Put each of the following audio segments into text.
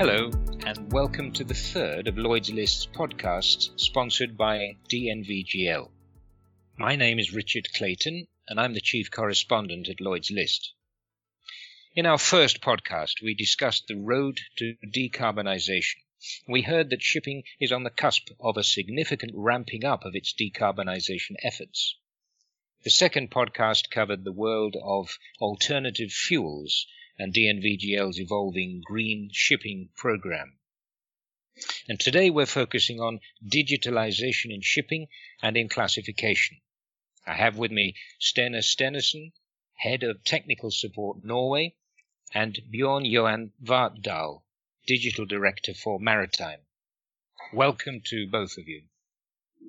Hello, and welcome to the third of Lloyd's List's podcasts sponsored by DNVGL. My name is Richard Clayton, and I'm the Chief Correspondent at Lloyd's List. In our first podcast, we discussed the road to decarbonisation. We heard that shipping is on the cusp of a significant ramping up of its decarbonisation efforts. The second podcast covered the world of alternative fuels and DNVGL's evolving green shipping program. And today we're focusing on digitalization in shipping and in classification. I have with me Steinar Stenersen, Head of Technical Support Norway, and Bjorn Johan Vartdal, Digital Director for Maritime. Welcome to both of you.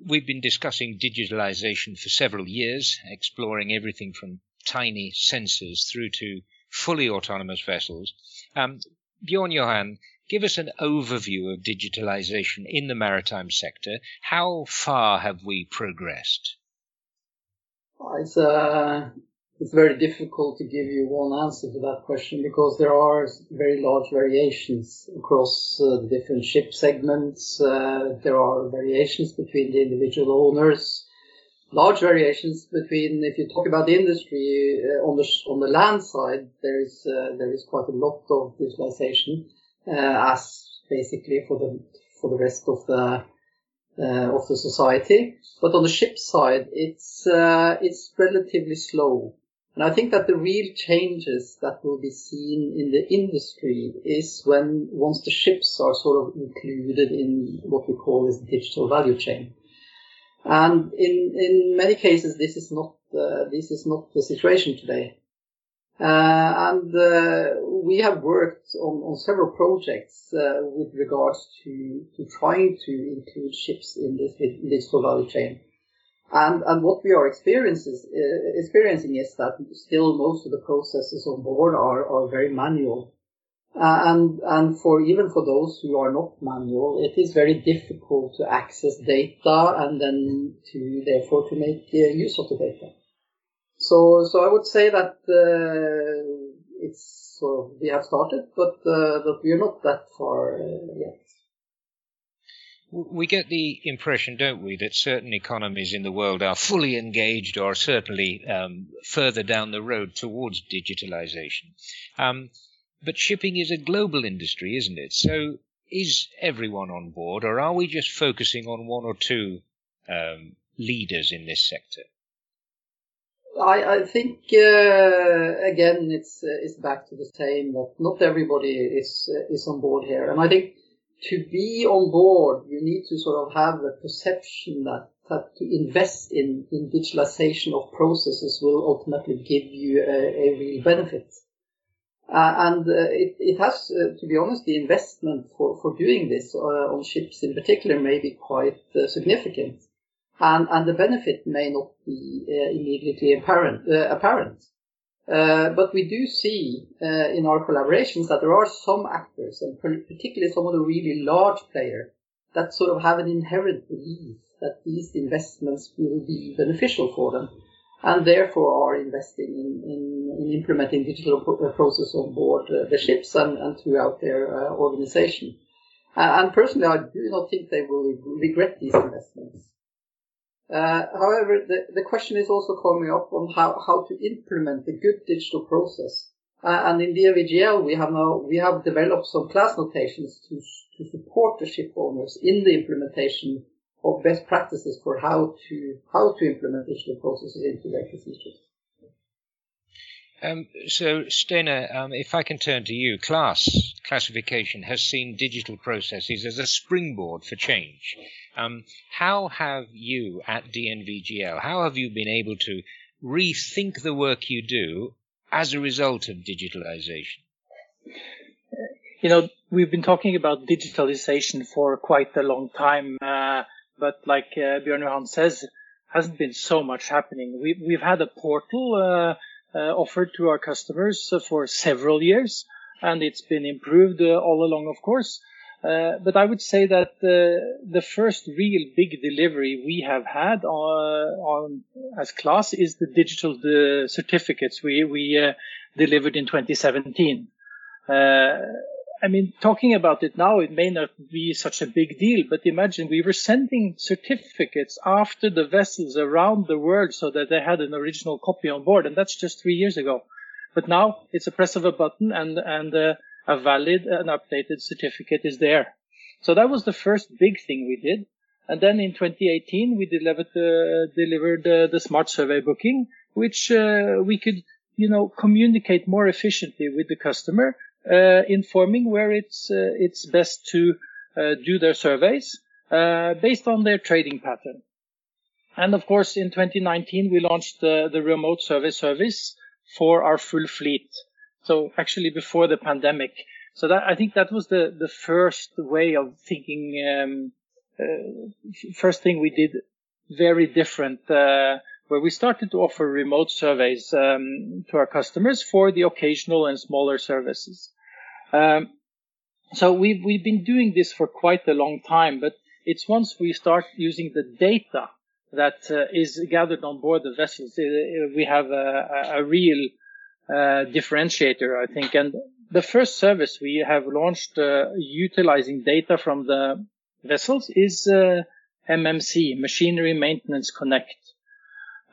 We've been discussing digitalization for several years, exploring everything from tiny sensors through to fully autonomous vessels. Um, Bjorn Johan, give us an overview of digitalization in the maritime sector. How far have we progressed? It's, uh, it's very difficult to give you one answer to that question because there are very large variations across uh, the different ship segments. Uh, there are variations between the individual owners large variations between, if you talk about the industry uh, on the on the land side, there is uh, there is quite a lot of digitalization, uh, as basically for the for the rest of the uh, of the society. But on the ship side, it's uh, it's relatively slow. And I think that the real changes that will be seen in the industry is when once the ships are sort of included in what we call this digital value chain. And in, in many cases, this is not uh, this is not the situation today. Uh, and uh, we have worked on, on several projects uh, with regards to, to trying to include ships in this digital value chain. And, and what we are uh, experiencing is that still most of the processes on board are, are very manual. Uh, and and for even for those who are not manual, it is very difficult to access data and then to therefore to make uh, use of the data. So so I would say that uh, it's sort of we have started, but but we are not that far yet. We get the impression, don't we, that certain economies in the world are fully engaged or certainly um, further down the road towards digitalization. Um, but shipping is a global industry, isn't it? So is everyone on board, or are we just focusing on one or two um, leaders in this sector? I, I think uh, again it's uh, it's back to the same that not everybody is uh, is on board here, and I think to be on board you need to sort of have a perception that that to invest in in digitalization of processes will ultimately give you a, a real benefit. Uh, and uh, it, it, has, uh, to be honest, the investment for, for doing this on ships in particular may be quite significant. And, and the benefit may not be immediately apparent. apparent. Uh, but we do see uh, in our collaborations that there are some actors, and particularly some of the really large players, that sort of have an inherent belief that these investments will be beneficial for them and therefore are investing in, in, in implementing digital pro- process on board uh, the ships and, and throughout their uh, organization. Uh, and personally, I do not think they will regret these investments. Uh, however, the, the question is also coming up on how, how to implement the good digital process. Uh, and in DNVGL, we have now we have developed some class notations to to support the ship owners in the implementation of best practices for how to how to implement digital processes into their procedures. Um, so, Steinar, um, if I can turn to you, class classification has seen digital processes as a springboard for change. Um, how have you at DNVGL, how have you been able to rethink the work you do as a result of digitalization? You know, we've been talking about digitalization for quite a long time. Uh, but like uh, Björn Johan says, hasn't been so much happening. We, we've had a portal uh, uh, offered to our customers for several years, and it's been improved uh, all along, of course. Uh, but I would say that the first real big delivery we have had on as class is the digital certificates we, we delivered in 2017. I mean, talking about it now, it may not be such a big deal, but imagine we were sending certificates after the vessels around the world so that they had an original copy on board. And that's just three years ago. But now it's a press of a button and, and uh, a valid and updated certificate is there. So that was the first big thing we did. And then in 2018, we delivered, uh, delivered uh, the smart survey booking, which uh, we could, you know, communicate more efficiently with the customer informing where it's uh, it's best to uh, do their surveys based on their trading pattern. And of course, in 2019, we launched the, the remote survey service for our full fleet. So actually before the pandemic. So that, I think that was the, the first way of thinking, um, uh, first thing we did very different, uh, where we started to offer remote surveys um, to our customers for the occasional and smaller services. Um, so we've we've been doing this for quite a long time, but it's once we start using the data that uh, is gathered on board the vessels, uh, we have a, a real uh, differentiator, I think. And the first service we have launched uh, utilizing data from the vessels is uh, MMC, Machinery Maintenance Connect.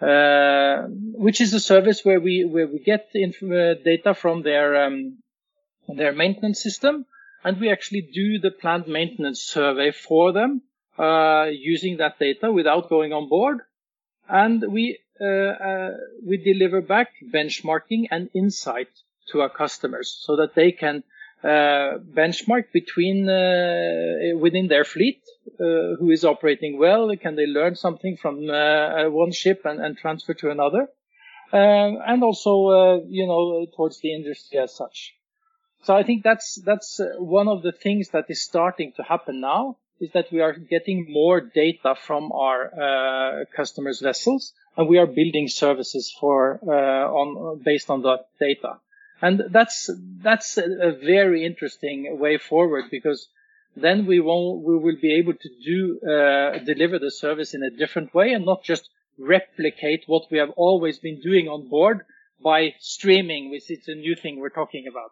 Uh, which is a service where we where we get inf- uh, data from their um, their maintenance system, and we actually do the planned maintenance survey for them uh, using that data without going on board, and we uh, uh, we deliver back benchmarking and insight to our customers so that they can uh, benchmark between uh, within their fleet uh, who is operating well can they learn something from one ship and, and, transfer to another and also you know towards the industry as such so i think that's that's one of the things that is starting to happen now is that we are getting more data from our uh, customers' vessels, and we are building services for uh, on based on that data. And that's that's a very interesting way forward because then we will we will be able to do uh, deliver the service in a different way and not just replicate what we have always been doing on board by streaming, which is a new thing we're talking about.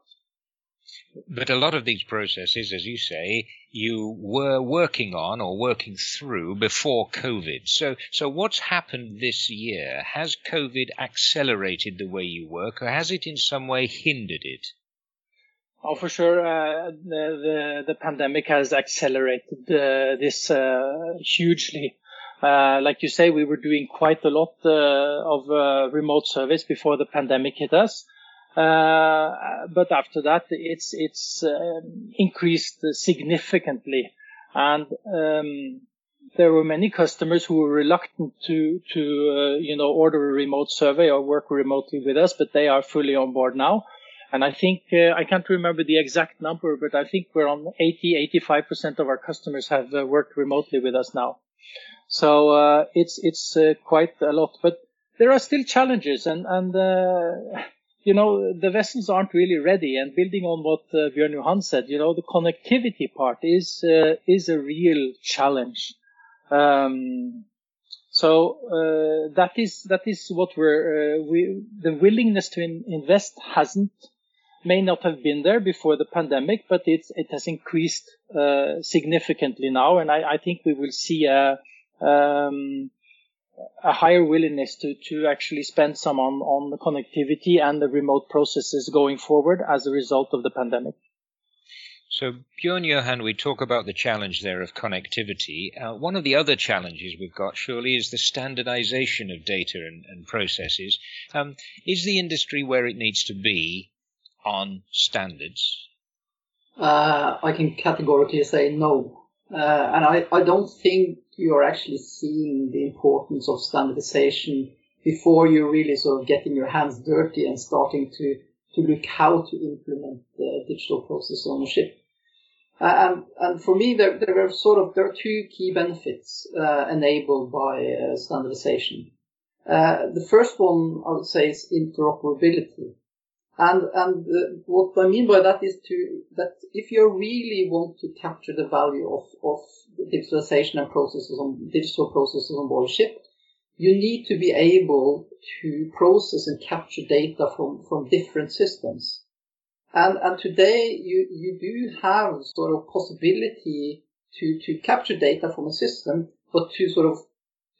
But a lot of these processes, as you say, you were working on or working through before COVID. So, so what's happened this year? Has COVID accelerated the way you work, or has it in some way hindered it? Oh, for sure. Uh, the, the, the pandemic has accelerated uh, this uh, hugely. Uh, like you say, we were doing quite a lot uh, of uh, remote service before the pandemic hit us. Uh, but after that, it's it's um, increased significantly, and um, there were many customers who were reluctant to to uh, you know order a remote survey or work remotely with us, but they are fully on board now. And I think uh, I can't remember the exact number, but I think we're on 80, 85% of our customers have uh, worked remotely with us now. So uh, it's it's uh, quite a lot, but there are still challenges, and and you know, the vessels aren't really ready. And building on what uh, Bjørn Johan said, you know, the connectivity part is uh, is a real challenge. Um, so uh, that is that is what we're uh, we the willingness to in, invest hasn't may not have been there before the pandemic, but it's it has increased uh, significantly now, and I, I, think we will see a um, a higher willingness to, to actually spend some on, on the connectivity and the remote processes going forward as a result of the pandemic. So, Bjorn Johan, we talk about the challenge there of connectivity. Uh, one of the other challenges we've got, surely, is the standardization of data and, and processes. Um, is the industry where it needs to be on standards? Uh, I can categorically say no. Uh, and I, I don't think you're actually seeing the importance of standardization before you're really sort of getting your hands dirty and starting to, to look how to implement the digital process ownership. Uh, and, and for me, there, there are sort of there are two key benefits uh, enabled by uh, standardization. Uh, the first one I would say is interoperability. And and uh, what I mean by that is to that if you really want to capture the value of of digitalization and processes on digital processes on board ship, you need to be able to process and capture data from from different systems. And, and today you, you do have sort of possibility to, to capture data from a system, but to sort of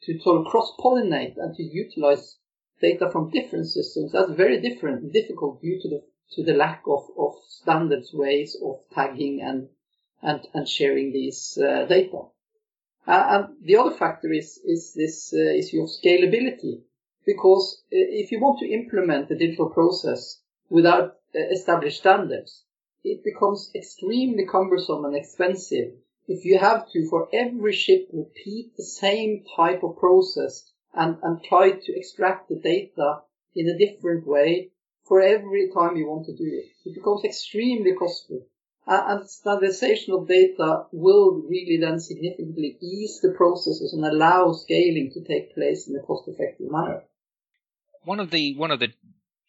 to sort of cross-pollinate and to utilize data from different systems. That's very different, difficult due to the to the lack of, of standards ways of tagging and and, and sharing these uh, data. Uh, and the other factor is is this uh, issue of scalability, because uh, if you want to implement the digital process without uh, established standards, it becomes extremely cumbersome and expensive if you have to, for every ship, repeat the same type of process and, and try to extract the data in a different way for every time you want to do it, it becomes extremely costly. And standardization of data will really then significantly ease the processes and allow scaling to take place in a cost-effective manner. One of the one of the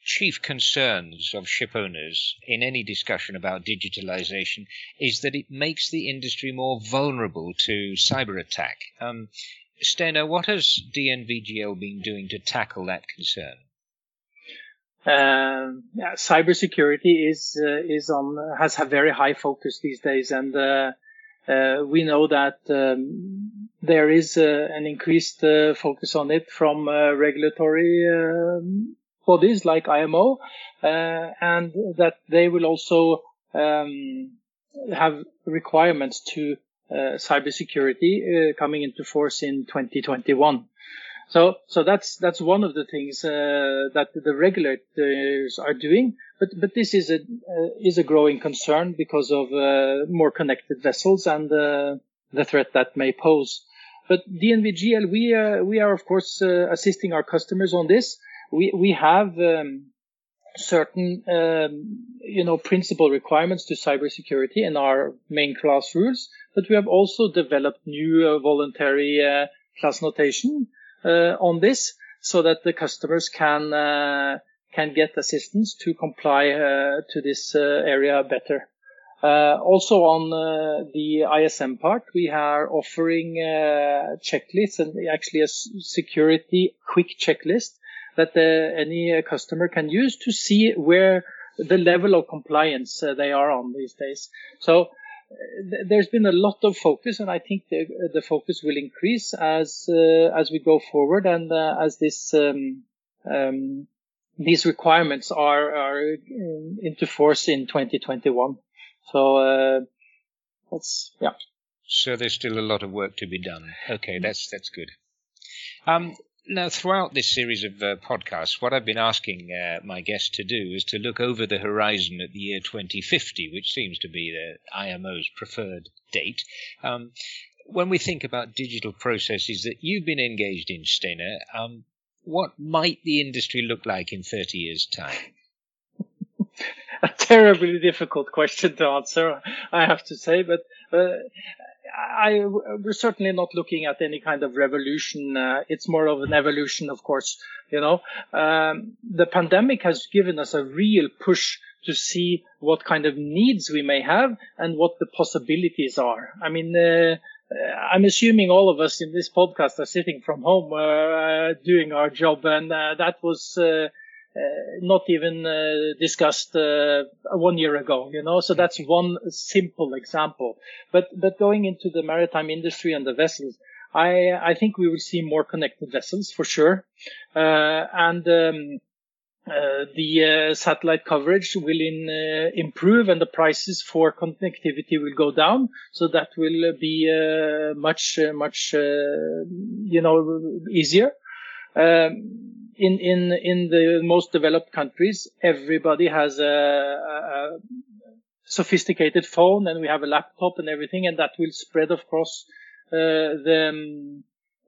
chief concerns of ship owners in any discussion about digitalization is that it makes the industry more vulnerable to cyber attack. Um, Steinar, what has DNVGL been doing to tackle that concern? Uh, yeah, cybersecurity is uh, is on has a very high focus these days, and uh, uh we know that um, there is uh, an increased uh, focus on it from regulatory um, bodies like IMO, and that they will also um, have requirements to cybersecurity uh, coming into force in 2021. So, so that's that's one of the things uh, that the regulators are doing. But but this is a uh, is a growing concern because of uh, more connected vessels and the threat that may pose. But DNVGL, we we are of course assisting our customers on this we we have um, certain um, you know principal requirements to cybersecurity in our main class rules, but we have also developed new uh, voluntary uh, class notation uh, on this, so that the customers can uh, can get assistance to comply uh, to this uh, area better. also on the ISM part, we are offering checklists and actually a security quick checklist that any customer can use to see where the level of compliance they are on these days. So there's been a lot of focus, and I think the, the focus will increase as uh, as we go forward, and uh, as this um, um, these requirements are are into force in 2021. So uh, that's yeah. So there's still a lot of work to be done. Okay, that's that's good. Um, now, throughout this series of uh, podcasts, what I've been asking uh, my guests to do is to look over the horizon at the year 2050, which seems to be the IMO's preferred date. Um, when we think about digital processes that you've been engaged in, Steinar, um, what might the industry look like in 30 years' time? a terribly difficult question to answer, I have to say, but uh, I, we're certainly not looking at any kind of revolution. Uh, it's more of an evolution, of course. You know, um, the pandemic has given us a real push to see what kind of needs we may have and what the possibilities are. I mean, uh, I'm assuming all of us in this podcast are sitting from home uh, doing our job, and uh, that was uh, uh, not even uh, discussed uh, one year ago, you know. So that's one simple example. But but going into the maritime industry and the vessels, I I think we will see more connected vessels for sure, and. Um, uh, the uh, satellite coverage will in, uh, improve and the prices for connectivity will go down. So that will be much, much, you know, easier. Um, in in in the most developed countries, everybody has a, a, sophisticated phone, and we have a laptop and everything, and that will spread across uh, the um,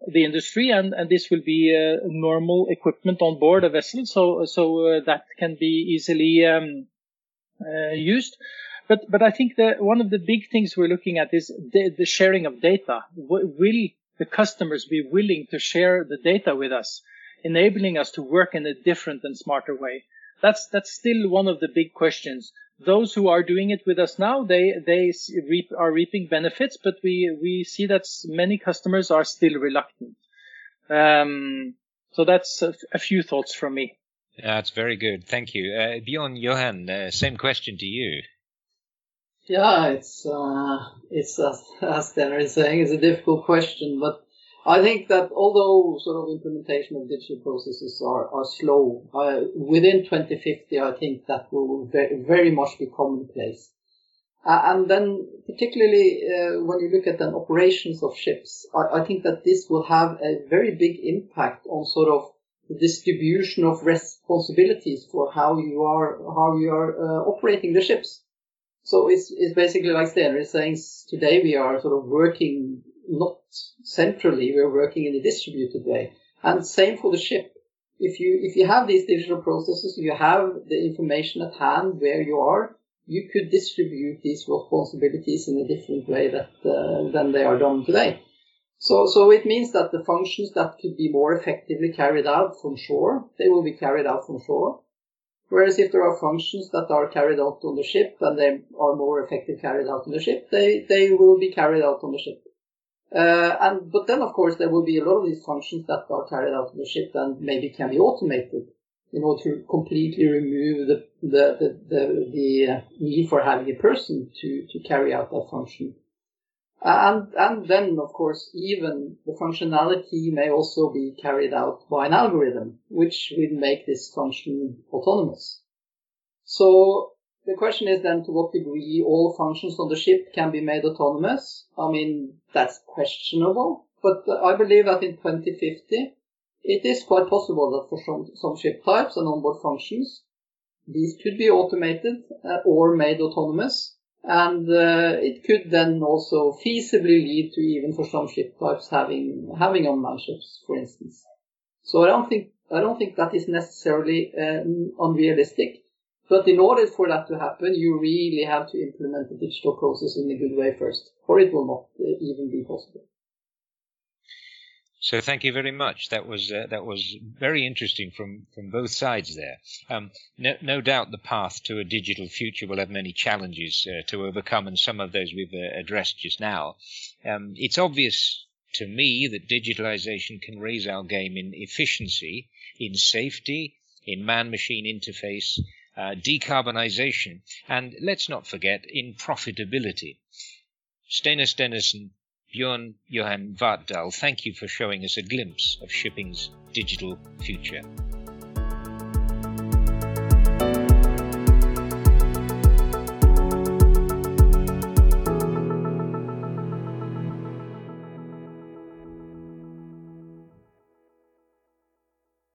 the industry, and and this will be uh, normal equipment on board a vessel, so so uh, that can be easily um, uh, used. But but I think that one of the big things we're looking at is the, the sharing of data. W- will the customers be willing to share the data with us? Enabling us to work in a different and smarter way. That's that's still one of the big questions. Those who are doing it with us now, they they reap, are reaping benefits, but we we see that many customers are still reluctant. Um, so that's a, a few thoughts from me. That's very good. Thank you. Uh, Bjorn Johan, uh, same question to you. Yeah, it's uh, it's as, as Steinar is saying, it's a difficult question, but I think that although sort of implementation of digital processes are, are slow, uh, within 2050, I think that will very, very much be commonplace. Uh, and then, particularly uh, when you look at the operations of ships, I, I, think that this will have a very big impact on sort of the distribution of responsibilities for how you are how you are uh, operating the ships. So it's, it's basically like Steinar is saying. Today we are sort of working not centrally; we're working in a distributed way. And same for the ship. If you if you have these digital processes, you have the information at hand where you are you could distribute these responsibilities in a different way that, uh, than they are done today. So, so it means that the functions that could be more effectively carried out from shore, they will be carried out from shore. Whereas if there are functions that are carried out on the ship and they are more effective carried out on the ship, they, they will be carried out on the ship. Uh, and but then of course there will be a lot of these functions that are carried out on the ship and maybe can be automated in order to completely remove the, the, the, the, the uh, need for having a person to, to carry out that function. And, and then, of course, even the functionality may also be carried out by an algorithm, which will make this function autonomous. So the question is then to what degree all functions on the ship can be made autonomous. I mean, that's questionable, but I believe that in 2050, it is quite possible that for some, some ship types and onboard functions, these could be automated uh, or made autonomous. And uh, it could then also feasibly lead to even for some ship types having having unmanned ships, for instance. So I don't think I don't think that is necessarily uh, unrealistic. But in order for that to happen, you really have to implement the digital process in a good way first, or it will not uh, even be possible. So thank you very much. That was uh, that was very interesting from from both sides there. Um, no, no, doubt the path to a digital future will have many challenges uh, to overcome, and some of those we've uh, addressed just now. Um, it's obvious to me that digitalization can raise our game in efficiency, in safety, in man-machine interface, uh, decarbonization, and let's not forget in profitability. Steinar Stenersen Bjorn Johan Vartdal, thank you for showing us a glimpse of shipping's digital future.